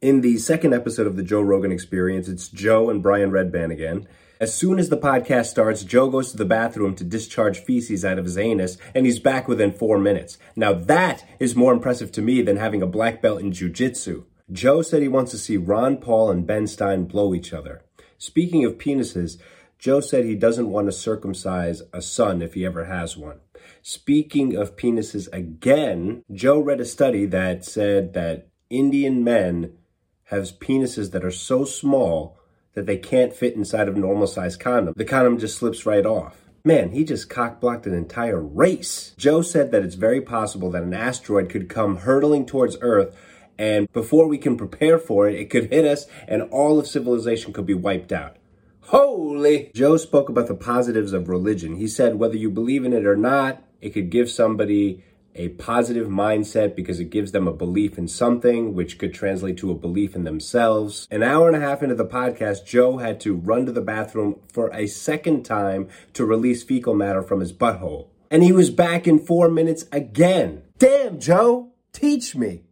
In the second episode of the Joe Rogan Experience, it's Joe and Brian Redban again. As soon as the podcast starts, Joe goes to the bathroom to discharge feces out of his anus, and he's back within four minutes. Now that is more impressive to me than having a black belt in jujitsu. Joe said he wants to see Ron Paul and Ben Stein blow each other. Speaking of penises, Joe said he doesn't want to circumcise a son if he ever has one. Speaking of penises again, Joe read a study that said that Indian men have penises that are so small that they can't fit inside of normal size condom. The condom just slips right off. Man, he just cockblocked an entire race. Joe said that it's very possible that an asteroid could come hurtling towards Earth and before we can prepare for it, it could hit us and all of civilization could be wiped out. Holy! Joe spoke about the positives of religion. He said whether you believe in it or not, it could give somebody a positive mindset because it gives them a belief in something, which could translate to a belief in themselves. An hour and a half into the podcast, Joe had to run to the bathroom for a second time to release fecal matter from his butthole. And he was back in four minutes again. Damn, Joe, teach me.